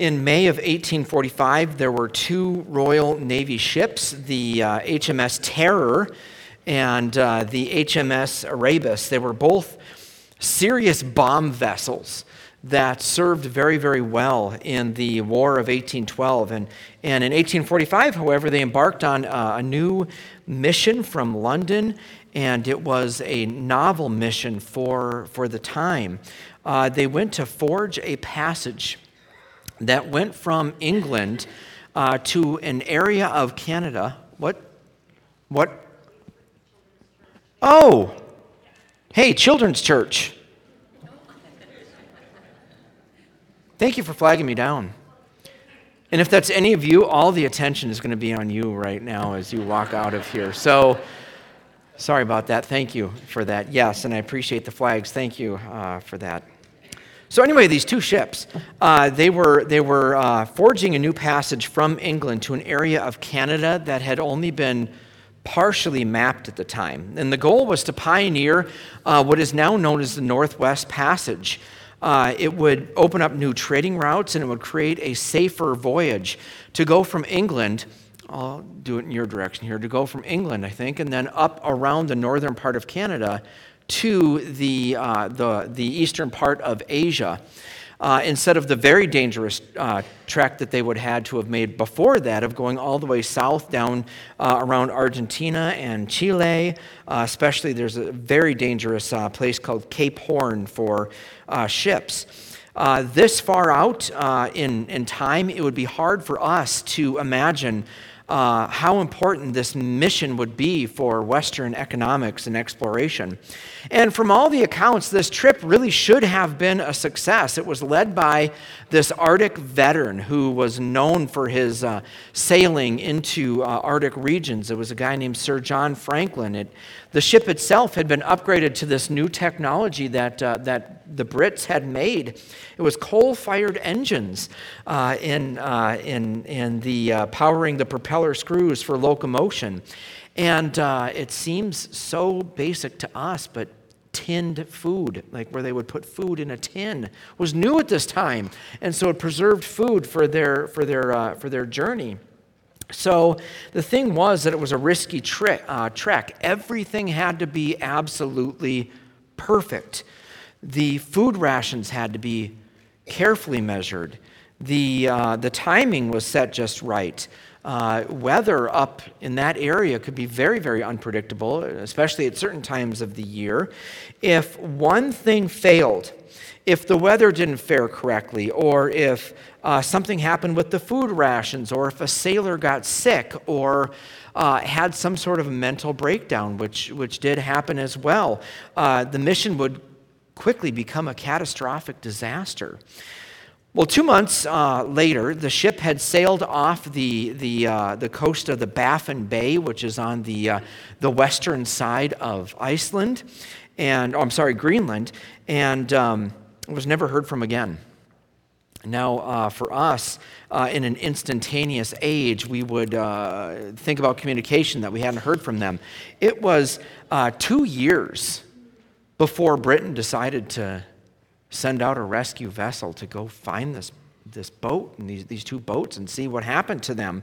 In May of 1845, there were two Royal Navy ships, the uh, HMS Terror and uh, the HMS Erebus. They were both serious bomb vessels that served very, very well in the War of 1812. And, and in 1845, however, they embarked on uh, a new mission from London, and it was a novel mission for, for the time. Uh, they went to forge a passage that went from England uh, to an area of Canada. What? What? Oh, hey, Children's Church. Thank you for flagging me down. And if that's any of you, all the attention is going to be on you right now as you walk out of here. So, sorry about that. Thank you for that. Yes, and I appreciate the flags. Thank you uh, for that. So anyway, these two ships, uh, they were, they were uh, forging a new passage from England to an area of Canada that had only been partially mapped at the time. And the goal was to pioneer uh, what is now known as the Northwest Passage. Uh, it would open up new trading routes and it would create a safer voyage to go from England. I'll do it in your direction here to go from England, I think, and then up around the northern part of Canada to the, uh, the, the eastern part of Asia uh, instead of the very dangerous uh, trek that they would had to have made before that of going all the way south down uh, around Argentina and Chile. Uh, especially, there's a very dangerous uh, place called Cape Horn for uh, ships. this far out in, in time, it would be hard for us to imagine uh, how important this mission would be for Western economics and exploration. And from all the accounts, this trip really should have been a success. It was led by this Arctic veteran who was known for his uh, sailing into uh, Arctic regions. It was a guy named Sir John Franklin. It, the ship itself had been upgraded to this new technology that, uh, that the Brits had made. It was coal fired engines uh, in, uh, in, in the uh, powering the propeller screws for locomotion. And uh, it seems so basic to us, but tinned food, like where they would put food in a tin, was new at this time. And so it preserved food for their, for their, uh, for their journey. So the thing was that it was a risky tri- uh, trek. Everything had to be absolutely perfect. The food rations had to be carefully measured. The, uh, the timing was set just right. Uh, weather up in that area could be very, very unpredictable, especially at certain times of the year. If one thing failed, if the weather didn't fare correctly, or if uh, something happened with the food rations, or if a sailor got sick, or uh, had some sort of mental breakdown, which, which did happen as well, uh, the mission would quickly become a catastrophic disaster. Well, two months uh, later, the ship had sailed off the, the, uh, the coast of the Baffin Bay, which is on the, uh, the western side of Iceland, and oh, I'm sorry, Greenland, and um, was never heard from again. Now, uh, for us, uh, in an instantaneous age, we would uh, think about communication that we hadn't heard from them. It was uh, two years before Britain decided to send out a rescue vessel to go find this, this boat and these, these two boats and see what happened to them.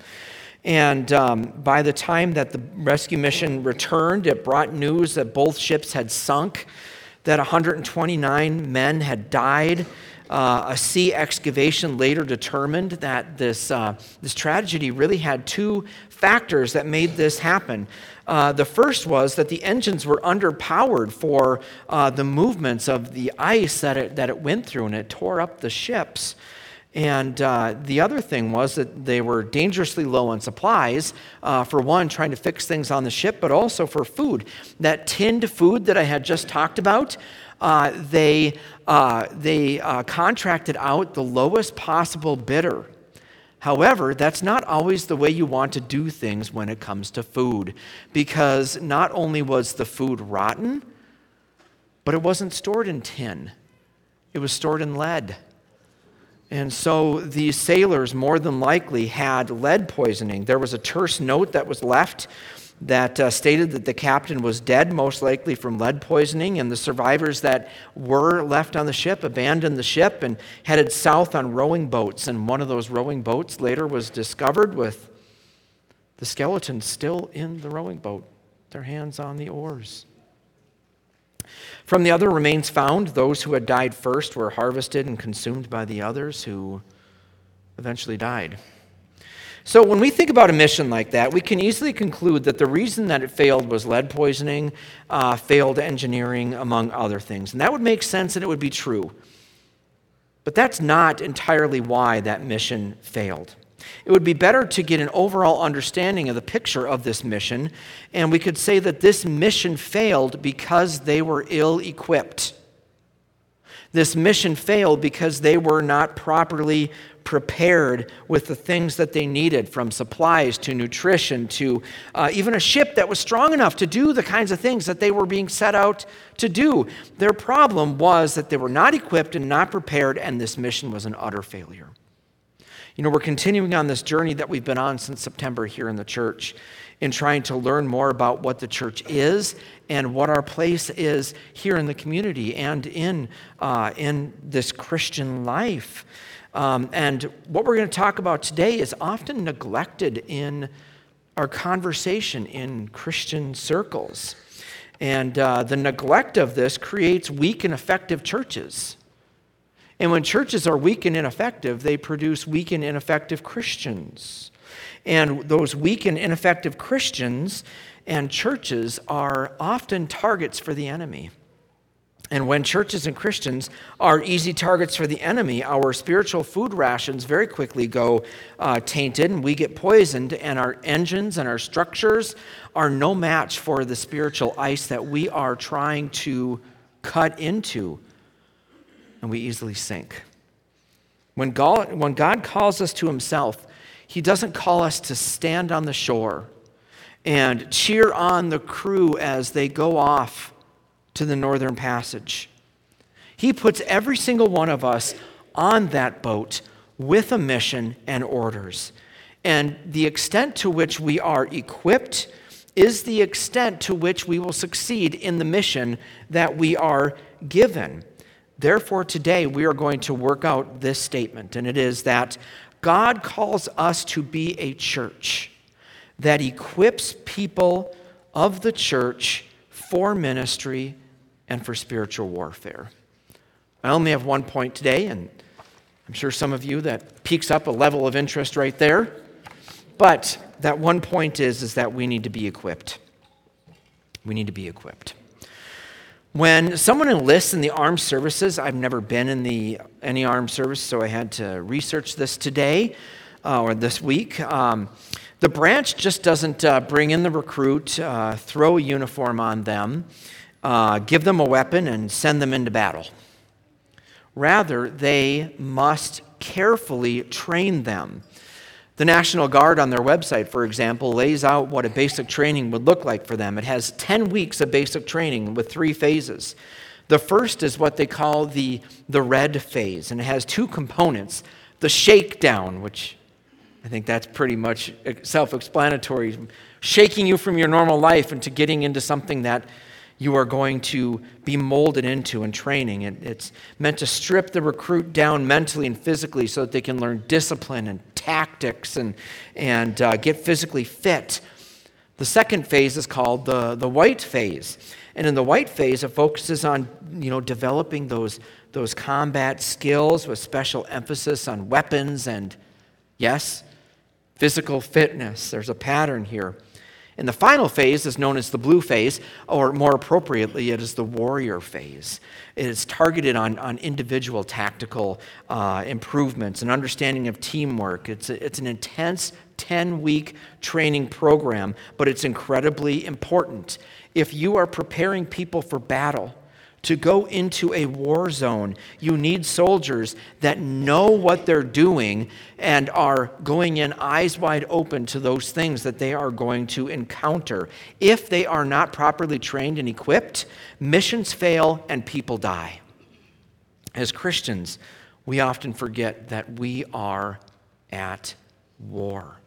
And um, by the time that the rescue mission returned, it brought news that both ships had sunk that 129 men had died. Uh, a sea excavation later determined that this, uh, this tragedy really had two factors that made this happen. Uh, the first was that the engines were underpowered for uh, the movements of the ice that it, that it went through, and it tore up the ships. And uh, the other thing was that they were dangerously low on supplies. Uh, for one, trying to fix things on the ship, but also for food. That tinned food that I had just talked about, uh, they, uh, they uh, contracted out the lowest possible bidder. However, that's not always the way you want to do things when it comes to food, because not only was the food rotten, but it wasn't stored in tin, it was stored in lead. And so these sailors more than likely had lead poisoning. There was a terse note that was left that uh, stated that the captain was dead, most likely from lead poisoning, and the survivors that were left on the ship abandoned the ship and headed south on rowing boats. And one of those rowing boats later was discovered with the skeleton still in the rowing boat, their hands on the oars. From the other remains found, those who had died first were harvested and consumed by the others who eventually died. So, when we think about a mission like that, we can easily conclude that the reason that it failed was lead poisoning, uh, failed engineering, among other things. And that would make sense and it would be true. But that's not entirely why that mission failed. It would be better to get an overall understanding of the picture of this mission, and we could say that this mission failed because they were ill equipped. This mission failed because they were not properly prepared with the things that they needed from supplies to nutrition to uh, even a ship that was strong enough to do the kinds of things that they were being set out to do. Their problem was that they were not equipped and not prepared, and this mission was an utter failure. You know, we're continuing on this journey that we've been on since September here in the church in trying to learn more about what the church is and what our place is here in the community and in, uh, in this Christian life. Um, and what we're going to talk about today is often neglected in our conversation in Christian circles. And uh, the neglect of this creates weak and effective churches. And when churches are weak and ineffective, they produce weak and ineffective Christians. And those weak and ineffective Christians and churches are often targets for the enemy. And when churches and Christians are easy targets for the enemy, our spiritual food rations very quickly go uh, tainted and we get poisoned, and our engines and our structures are no match for the spiritual ice that we are trying to cut into, and we easily sink. When God, when God calls us to Himself, He doesn't call us to stand on the shore and cheer on the crew as they go off to the Northern Passage. He puts every single one of us on that boat with a mission and orders. And the extent to which we are equipped is the extent to which we will succeed in the mission that we are given. Therefore, today we are going to work out this statement, and it is that God calls us to be a church that equips people of the church for ministry and for spiritual warfare. I only have one point today, and I'm sure some of you that peaks up a level of interest right there. But that one point is, is that we need to be equipped. We need to be equipped. When someone enlists in the armed services, I've never been in the, any armed service, so I had to research this today uh, or this week. Um, the branch just doesn't uh, bring in the recruit, uh, throw a uniform on them, uh, give them a weapon and send them into battle. Rather, they must carefully train them. The National Guard on their website, for example, lays out what a basic training would look like for them. It has 10 weeks of basic training with three phases. The first is what they call the, the red phase, and it has two components the shakedown, which I think that's pretty much self explanatory, shaking you from your normal life into getting into something that you are going to be molded into in training. It, it's meant to strip the recruit down mentally and physically so that they can learn discipline and tactics and, and uh, get physically fit. The second phase is called the, the white phase. And in the white phase, it focuses on you know, developing those, those combat skills with special emphasis on weapons and, yes, physical fitness. There's a pattern here. And the final phase is known as the blue phase, or more appropriately, it is the warrior phase. It is targeted on, on individual tactical uh, improvements and understanding of teamwork. It's, a, it's an intense 10 week training program, but it's incredibly important. If you are preparing people for battle, to go into a war zone, you need soldiers that know what they're doing and are going in eyes wide open to those things that they are going to encounter. If they are not properly trained and equipped, missions fail and people die. As Christians, we often forget that we are at war.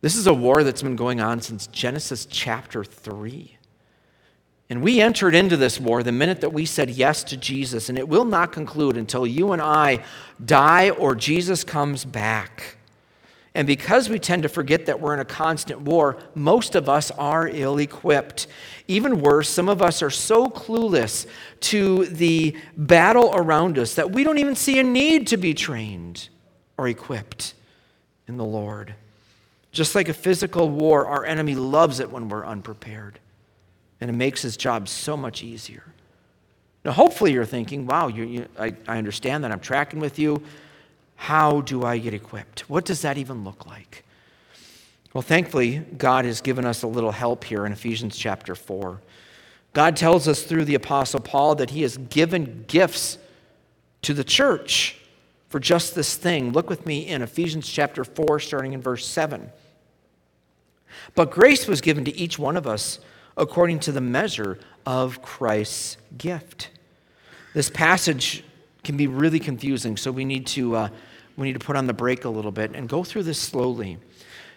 This is a war that's been going on since Genesis chapter 3. And we entered into this war the minute that we said yes to Jesus, and it will not conclude until you and I die or Jesus comes back. And because we tend to forget that we're in a constant war, most of us are ill equipped. Even worse, some of us are so clueless to the battle around us that we don't even see a need to be trained or equipped in the Lord. Just like a physical war, our enemy loves it when we're unprepared, and it makes his job so much easier. Now, hopefully, you're thinking, wow, you, you, I, I understand that. I'm tracking with you. How do I get equipped? What does that even look like? Well, thankfully, God has given us a little help here in Ephesians chapter 4. God tells us through the Apostle Paul that he has given gifts to the church for just this thing. Look with me in Ephesians chapter 4, starting in verse 7. But grace was given to each one of us according to the measure of Christ's gift. This passage can be really confusing, so we need to, uh, we need to put on the brake a little bit and go through this slowly.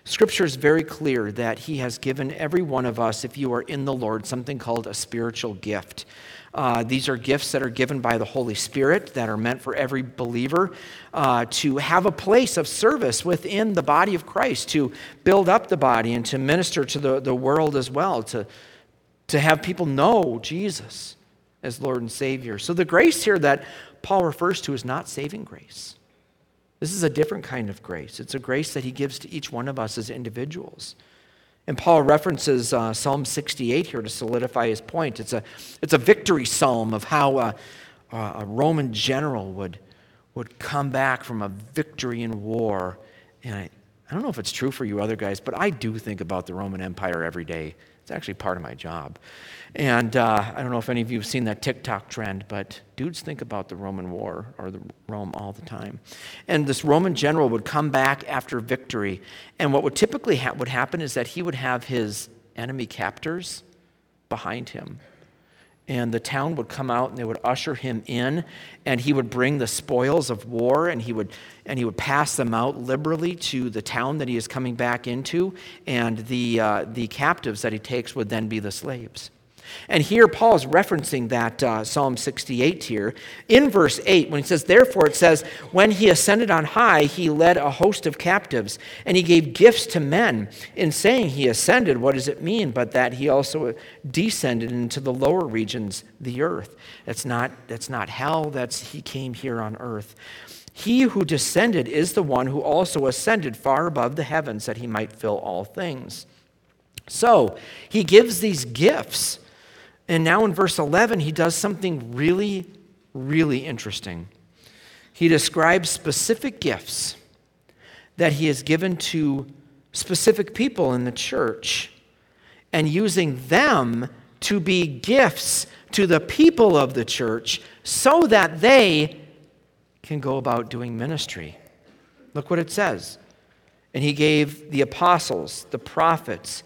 Scripture is very clear that He has given every one of us, if you are in the Lord, something called a spiritual gift. Uh, these are gifts that are given by the Holy Spirit that are meant for every believer uh, to have a place of service within the body of Christ, to build up the body and to minister to the, the world as well, to, to have people know Jesus as Lord and Savior. So the grace here that Paul refers to is not saving grace. This is a different kind of grace. It's a grace that he gives to each one of us as individuals. And Paul references uh, Psalm 68 here to solidify his point. It's a, it's a victory psalm of how a, a Roman general would, would come back from a victory in war. And I, I don't know if it's true for you other guys, but I do think about the Roman Empire every day. It's actually part of my job. And uh, I don't know if any of you have seen that TikTok trend, but dudes think about the Roman war or the Rome all the time. And this Roman general would come back after victory, and what would typically ha- would happen is that he would have his enemy captors behind him and the town would come out and they would usher him in and he would bring the spoils of war and he would and he would pass them out liberally to the town that he is coming back into and the uh, the captives that he takes would then be the slaves and here Paul is referencing that uh, Psalm 68 here. In verse 8, when he says, Therefore, it says, When he ascended on high, he led a host of captives, and he gave gifts to men. In saying he ascended, what does it mean? But that he also descended into the lower regions, the earth. That's not, that's not hell, that's he came here on earth. He who descended is the one who also ascended far above the heavens that he might fill all things. So he gives these gifts and now in verse 11, he does something really, really interesting. He describes specific gifts that he has given to specific people in the church and using them to be gifts to the people of the church so that they can go about doing ministry. Look what it says. And he gave the apostles, the prophets,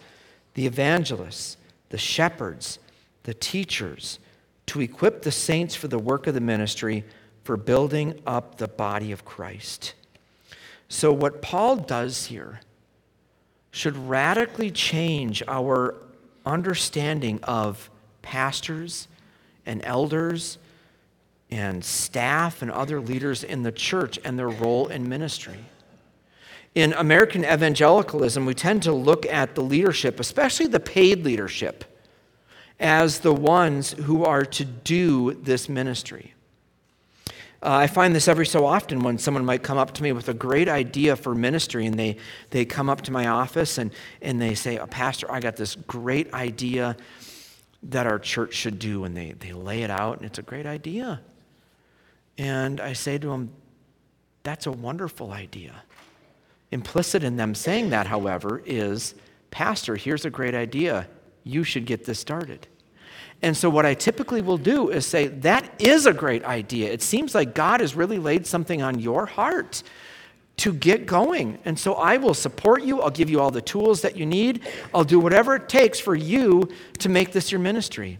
the evangelists, the shepherds, the teachers, to equip the saints for the work of the ministry, for building up the body of Christ. So, what Paul does here should radically change our understanding of pastors and elders and staff and other leaders in the church and their role in ministry. In American evangelicalism, we tend to look at the leadership, especially the paid leadership as the ones who are to do this ministry. Uh, I find this every so often when someone might come up to me with a great idea for ministry and they, they come up to my office and, and they say, oh, Pastor, I got this great idea that our church should do. And they, they lay it out and it's a great idea. And I say to them, That's a wonderful idea. Implicit in them saying that, however, is, Pastor, here's a great idea you should get this started. And so, what I typically will do is say, That is a great idea. It seems like God has really laid something on your heart to get going. And so, I will support you. I'll give you all the tools that you need. I'll do whatever it takes for you to make this your ministry.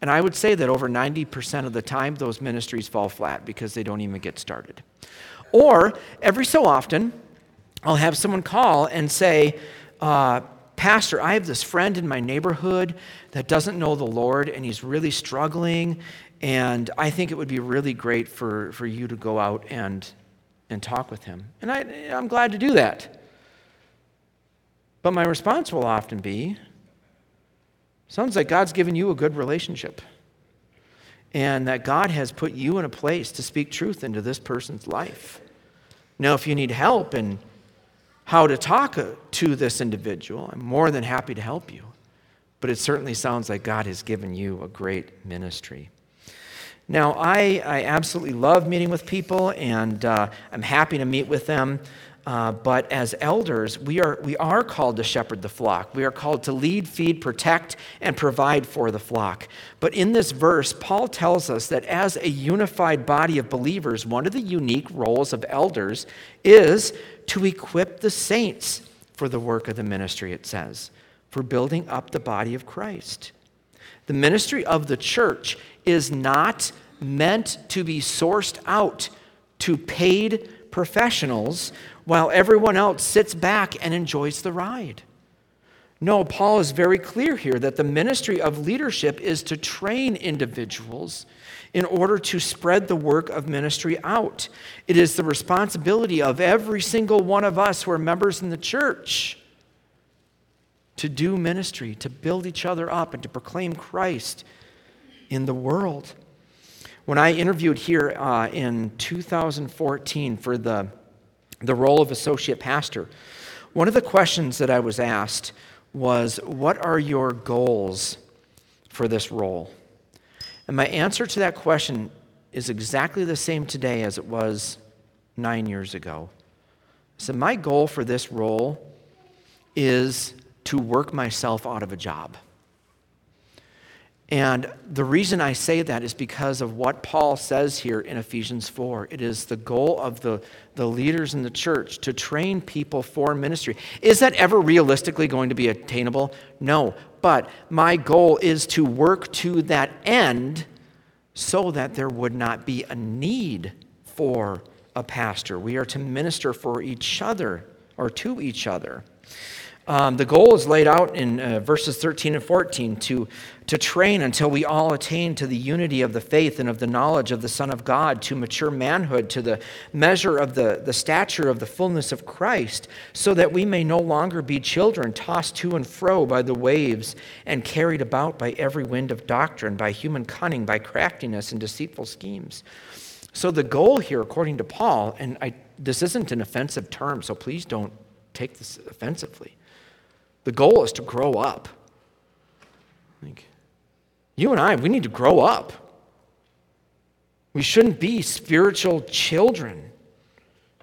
And I would say that over 90% of the time, those ministries fall flat because they don't even get started. Or every so often, I'll have someone call and say, uh, Pastor, I have this friend in my neighborhood that doesn't know the Lord and he's really struggling. And I think it would be really great for, for you to go out and, and talk with him. And I, I'm glad to do that. But my response will often be sounds like God's given you a good relationship. And that God has put you in a place to speak truth into this person's life. Now, if you need help in how to talk uh, to this individual, I'm more than happy to help you. But it certainly sounds like God has given you a great ministry. Now, I, I absolutely love meeting with people, and uh, I'm happy to meet with them. Uh, but as elders, we are, we are called to shepherd the flock. We are called to lead, feed, protect, and provide for the flock. But in this verse, Paul tells us that as a unified body of believers, one of the unique roles of elders is to equip the saints for the work of the ministry, it says, for building up the body of Christ. The ministry of the church is not meant to be sourced out to paid professionals while everyone else sits back and enjoys the ride. No, Paul is very clear here that the ministry of leadership is to train individuals in order to spread the work of ministry out. It is the responsibility of every single one of us who are members in the church to do ministry, to build each other up, and to proclaim Christ in the world. When I interviewed here uh, in 2014 for the the role of associate pastor. One of the questions that I was asked was, What are your goals for this role? And my answer to that question is exactly the same today as it was nine years ago. So, my goal for this role is to work myself out of a job. And the reason I say that is because of what Paul says here in Ephesians 4. It is the goal of the, the leaders in the church to train people for ministry. Is that ever realistically going to be attainable? No. But my goal is to work to that end so that there would not be a need for a pastor. We are to minister for each other or to each other. Um, the goal is laid out in uh, verses 13 and 14 to, to train until we all attain to the unity of the faith and of the knowledge of the Son of God, to mature manhood, to the measure of the, the stature of the fullness of Christ, so that we may no longer be children tossed to and fro by the waves and carried about by every wind of doctrine, by human cunning, by craftiness and deceitful schemes. So, the goal here, according to Paul, and I, this isn't an offensive term, so please don't take this offensively. The goal is to grow up. Like, you and I, we need to grow up. We shouldn't be spiritual children.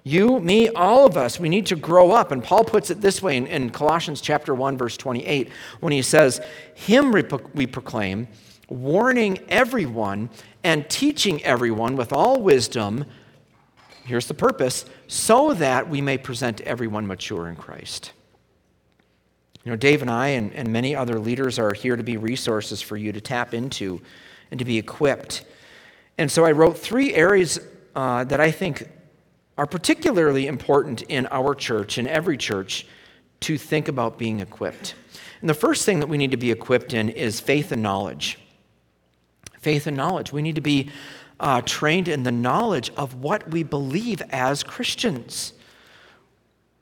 You, me, all of us, we need to grow up. And Paul puts it this way in, in Colossians chapter 1, verse 28, when he says, Him we proclaim, warning everyone and teaching everyone with all wisdom. Here's the purpose so that we may present everyone mature in Christ. You know, Dave and I and, and many other leaders are here to be resources for you to tap into and to be equipped. And so I wrote three areas uh, that I think are particularly important in our church, in every church, to think about being equipped. And the first thing that we need to be equipped in is faith and knowledge. Faith and knowledge. We need to be uh, trained in the knowledge of what we believe as Christians.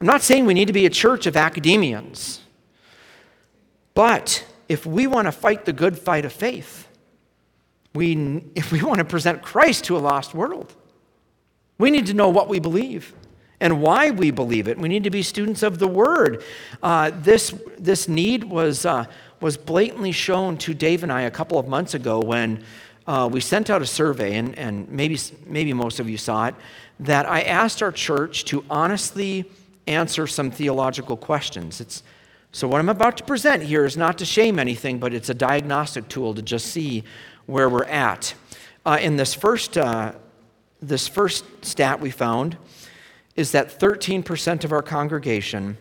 I'm not saying we need to be a church of academians. But if we want to fight the good fight of faith, we, if we want to present Christ to a lost world, we need to know what we believe and why we believe it. We need to be students of the Word. Uh, this, this need was, uh, was blatantly shown to Dave and I a couple of months ago when uh, we sent out a survey, and, and maybe, maybe most of you saw it, that I asked our church to honestly answer some theological questions. It's so, what I'm about to present here is not to shame anything, but it's a diagnostic tool to just see where we're at. Uh, in this first, uh, this first stat we found is that 13% of our congregation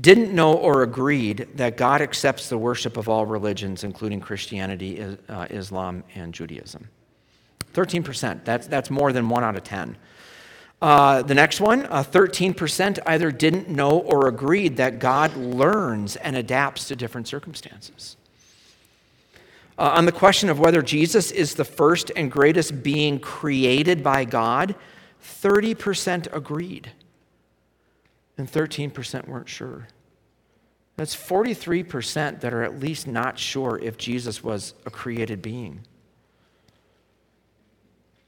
didn't know or agreed that God accepts the worship of all religions, including Christianity, uh, Islam, and Judaism. 13%. That's, that's more than one out of 10. Uh, the next one, uh, 13% either didn't know or agreed that God learns and adapts to different circumstances. Uh, on the question of whether Jesus is the first and greatest being created by God, 30% agreed, and 13% weren't sure. That's 43% that are at least not sure if Jesus was a created being.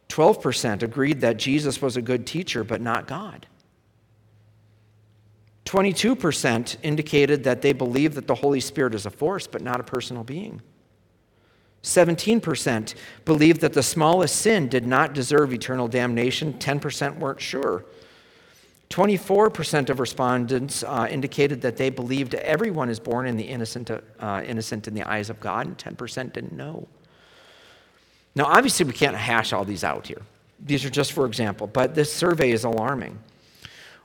12% agreed that Jesus was a good teacher, but not God. 22% indicated that they believe that the Holy Spirit is a force, but not a personal being. 17% believed that the smallest sin did not deserve eternal damnation. 10% weren't sure. 24% of respondents uh, indicated that they believed everyone is born in the innocent, uh, innocent in the eyes of God, and 10% didn't know. Now, obviously, we can't hash all these out here. These are just for example, but this survey is alarming.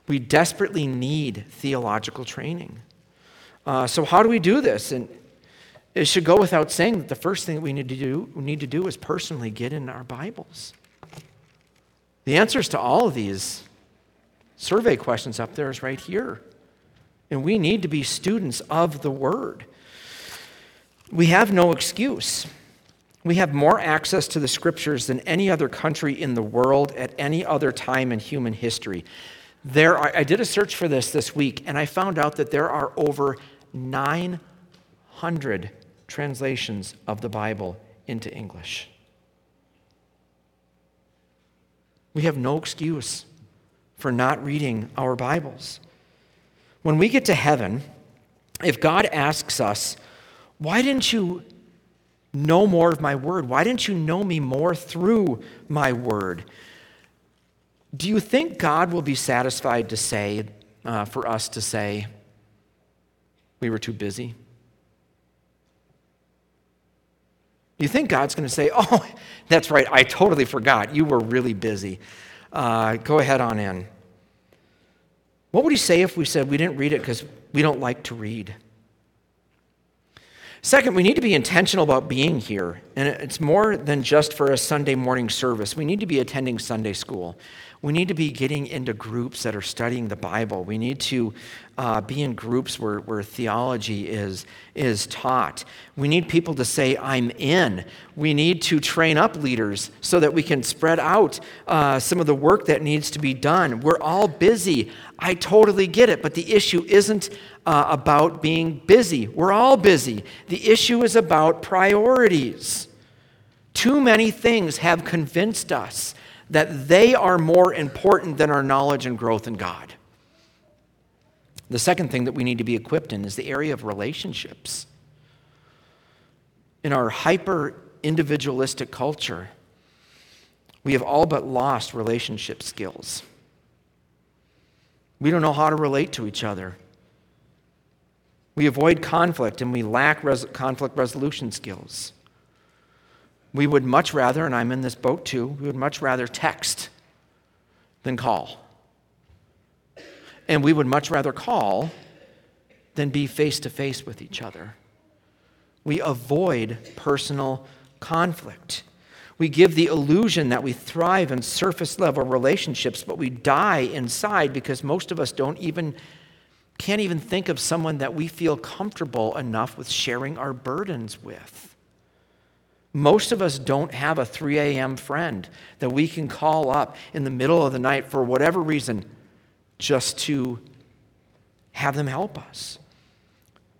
We desperately need theological training. Uh, so, how do we do this? And it should go without saying that the first thing that we need to do, we need to do is personally get in our Bibles. The answers to all of these survey questions up there is right here. And we need to be students of the Word. We have no excuse. We have more access to the scriptures than any other country in the world at any other time in human history. There are, I did a search for this this week, and I found out that there are over 900 translations of the Bible into English. We have no excuse for not reading our Bibles. When we get to heaven, if God asks us, Why didn't you know more of my word? Why didn't you know me more through my word? Do you think God will be satisfied to say, uh, for us to say, we were too busy? You think God's going to say, oh, that's right, I totally forgot. You were really busy. Uh, go ahead on in. What would he say if we said we didn't read it because we don't like to read? Second, we need to be intentional about being here. And it's more than just for a Sunday morning service. We need to be attending Sunday school. We need to be getting into groups that are studying the Bible. We need to uh, be in groups where, where theology is, is taught. We need people to say, I'm in. We need to train up leaders so that we can spread out uh, some of the work that needs to be done. We're all busy. I totally get it, but the issue isn't uh, about being busy. We're all busy. The issue is about priorities. Too many things have convinced us that they are more important than our knowledge and growth in God. The second thing that we need to be equipped in is the area of relationships. In our hyper individualistic culture, we have all but lost relationship skills. We don't know how to relate to each other. We avoid conflict and we lack res- conflict resolution skills. We would much rather, and I'm in this boat too, we would much rather text than call. And we would much rather call than be face to face with each other. We avoid personal conflict. We give the illusion that we thrive in surface level relationships, but we die inside because most of us don't even can't even think of someone that we feel comfortable enough with sharing our burdens with. Most of us don't have a 3 a.m. friend that we can call up in the middle of the night for whatever reason just to have them help us.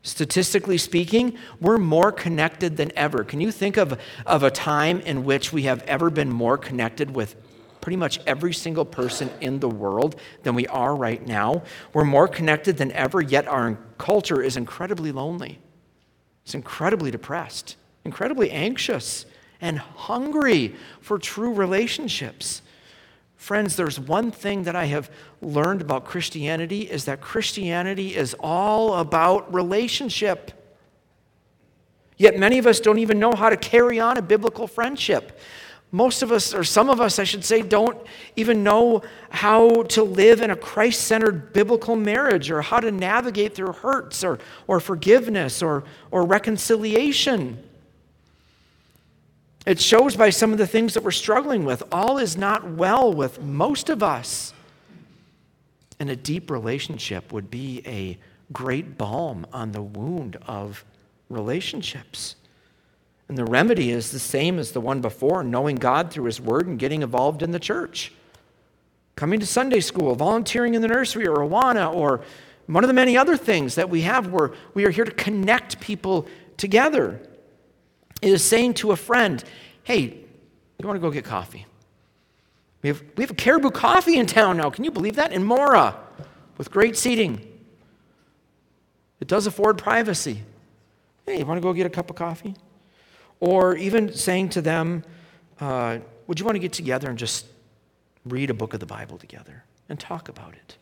Statistically speaking, we're more connected than ever. Can you think of, of a time in which we have ever been more connected with pretty much every single person in the world than we are right now? We're more connected than ever, yet our culture is incredibly lonely. It's incredibly depressed incredibly anxious and hungry for true relationships. Friends, there's one thing that I have learned about Christianity is that Christianity is all about relationship. Yet many of us don't even know how to carry on a biblical friendship. Most of us, or some of us, I should say, don't even know how to live in a Christ centered biblical marriage or how to navigate through hurts or, or forgiveness or, or reconciliation. It shows by some of the things that we're struggling with. All is not well with most of us. And a deep relationship would be a great balm on the wound of relationships. And the remedy is the same as the one before knowing God through His Word and getting involved in the church. Coming to Sunday school, volunteering in the nursery or Awana, or one of the many other things that we have where we are here to connect people together. It is saying to a friend, hey, you want to go get coffee? We have, we have a caribou coffee in town now. Can you believe that? In Mora, with great seating. It does afford privacy. Hey, you want to go get a cup of coffee? Or even saying to them, uh, Would you want to get together and just read a book of the Bible together and talk about it?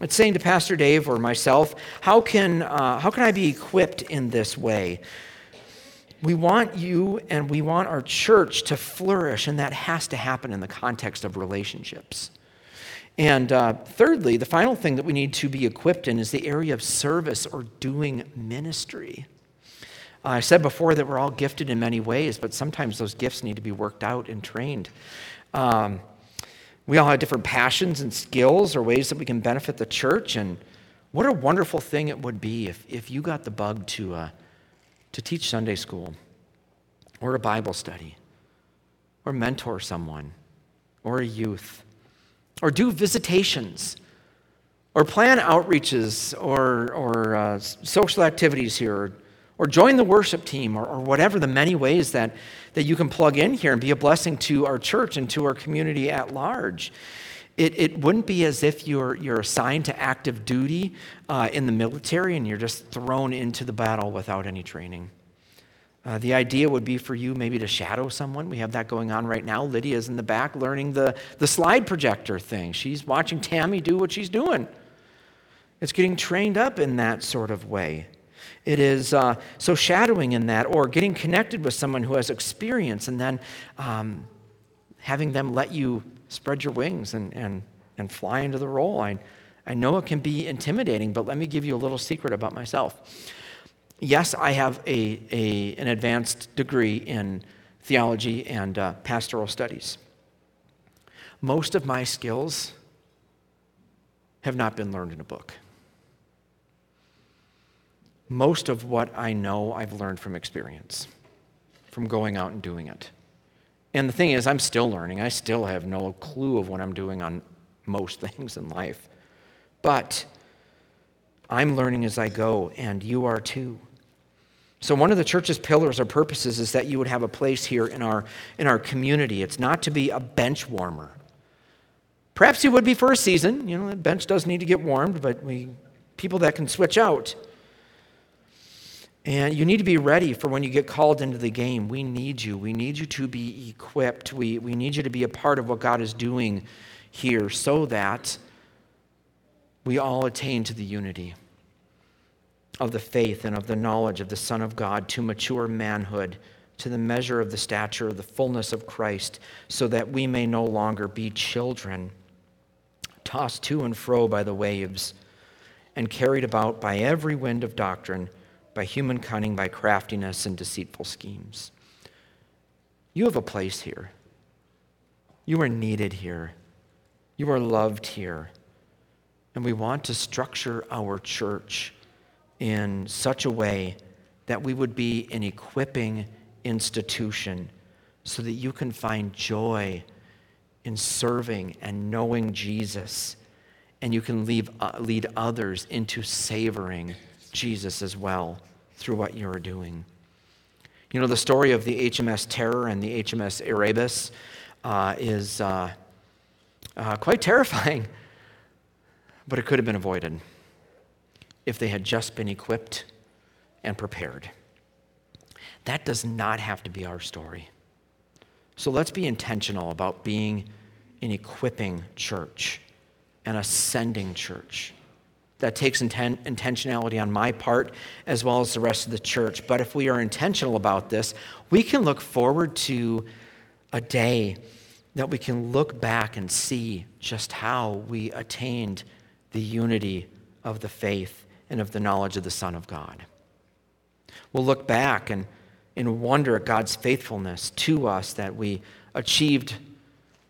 It's saying to Pastor Dave or myself, How can, uh, how can I be equipped in this way? We want you and we want our church to flourish, and that has to happen in the context of relationships. And uh, thirdly, the final thing that we need to be equipped in is the area of service or doing ministry. Uh, I said before that we're all gifted in many ways, but sometimes those gifts need to be worked out and trained. Um, we all have different passions and skills or ways that we can benefit the church. And what a wonderful thing it would be if, if you got the bug to, uh, to teach Sunday school or a Bible study or mentor someone or a youth or do visitations or plan outreaches or, or uh, social activities here or join the worship team or, or whatever the many ways that, that you can plug in here and be a blessing to our church and to our community at large. It, it wouldn't be as if you're, you're assigned to active duty uh, in the military and you're just thrown into the battle without any training. Uh, the idea would be for you maybe to shadow someone. We have that going on right now. Lydia's in the back learning the, the slide projector thing. She's watching Tammy do what she's doing. It's getting trained up in that sort of way. It is uh, so shadowing in that, or getting connected with someone who has experience and then um, having them let you spread your wings and, and, and fly into the role. I, I know it can be intimidating, but let me give you a little secret about myself. Yes, I have a, a, an advanced degree in theology and uh, pastoral studies. Most of my skills have not been learned in a book most of what I know, I've learned from experience, from going out and doing it. And the thing is, I'm still learning. I still have no clue of what I'm doing on most things in life. But I'm learning as I go, and you are too. So, one of the church's pillars or purposes is that you would have a place here in our, in our community. It's not to be a bench warmer. Perhaps you would be for a season. You know, the bench does need to get warmed, but we, people that can switch out. And you need to be ready for when you get called into the game. We need you. We need you to be equipped. We, we need you to be a part of what God is doing here so that we all attain to the unity of the faith and of the knowledge of the Son of God to mature manhood, to the measure of the stature of the fullness of Christ, so that we may no longer be children, tossed to and fro by the waves, and carried about by every wind of doctrine by human cunning, by craftiness and deceitful schemes. You have a place here. You are needed here. You are loved here. And we want to structure our church in such a way that we would be an equipping institution so that you can find joy in serving and knowing Jesus, and you can leave, uh, lead others into savoring Jesus as well through what you are doing. You know, the story of the HMS Terror and the HMS Erebus uh, is uh, uh, quite terrifying, but it could have been avoided if they had just been equipped and prepared. That does not have to be our story. So let's be intentional about being an equipping church, an ascending church that takes inten- intentionality on my part as well as the rest of the church. But if we are intentional about this, we can look forward to a day that we can look back and see just how we attained the unity of the faith and of the knowledge of the Son of God. We'll look back and, and wonder at God's faithfulness to us that we achieved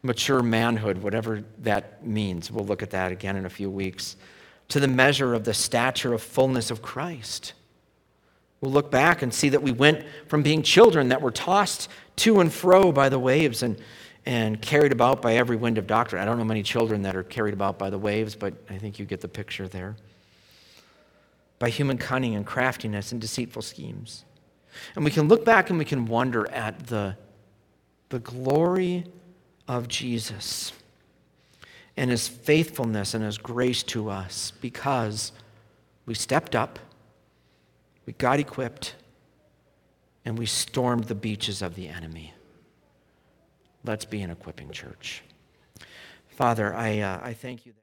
mature manhood, whatever that means. We'll look at that again in a few weeks. To the measure of the stature of fullness of Christ. We'll look back and see that we went from being children that were tossed to and fro by the waves and, and carried about by every wind of doctrine. I don't know many children that are carried about by the waves, but I think you get the picture there. By human cunning and craftiness and deceitful schemes. And we can look back and we can wonder at the, the glory of Jesus and his faithfulness and his grace to us because we stepped up we got equipped and we stormed the beaches of the enemy. Let's be an equipping church. Father, I, uh, I thank you.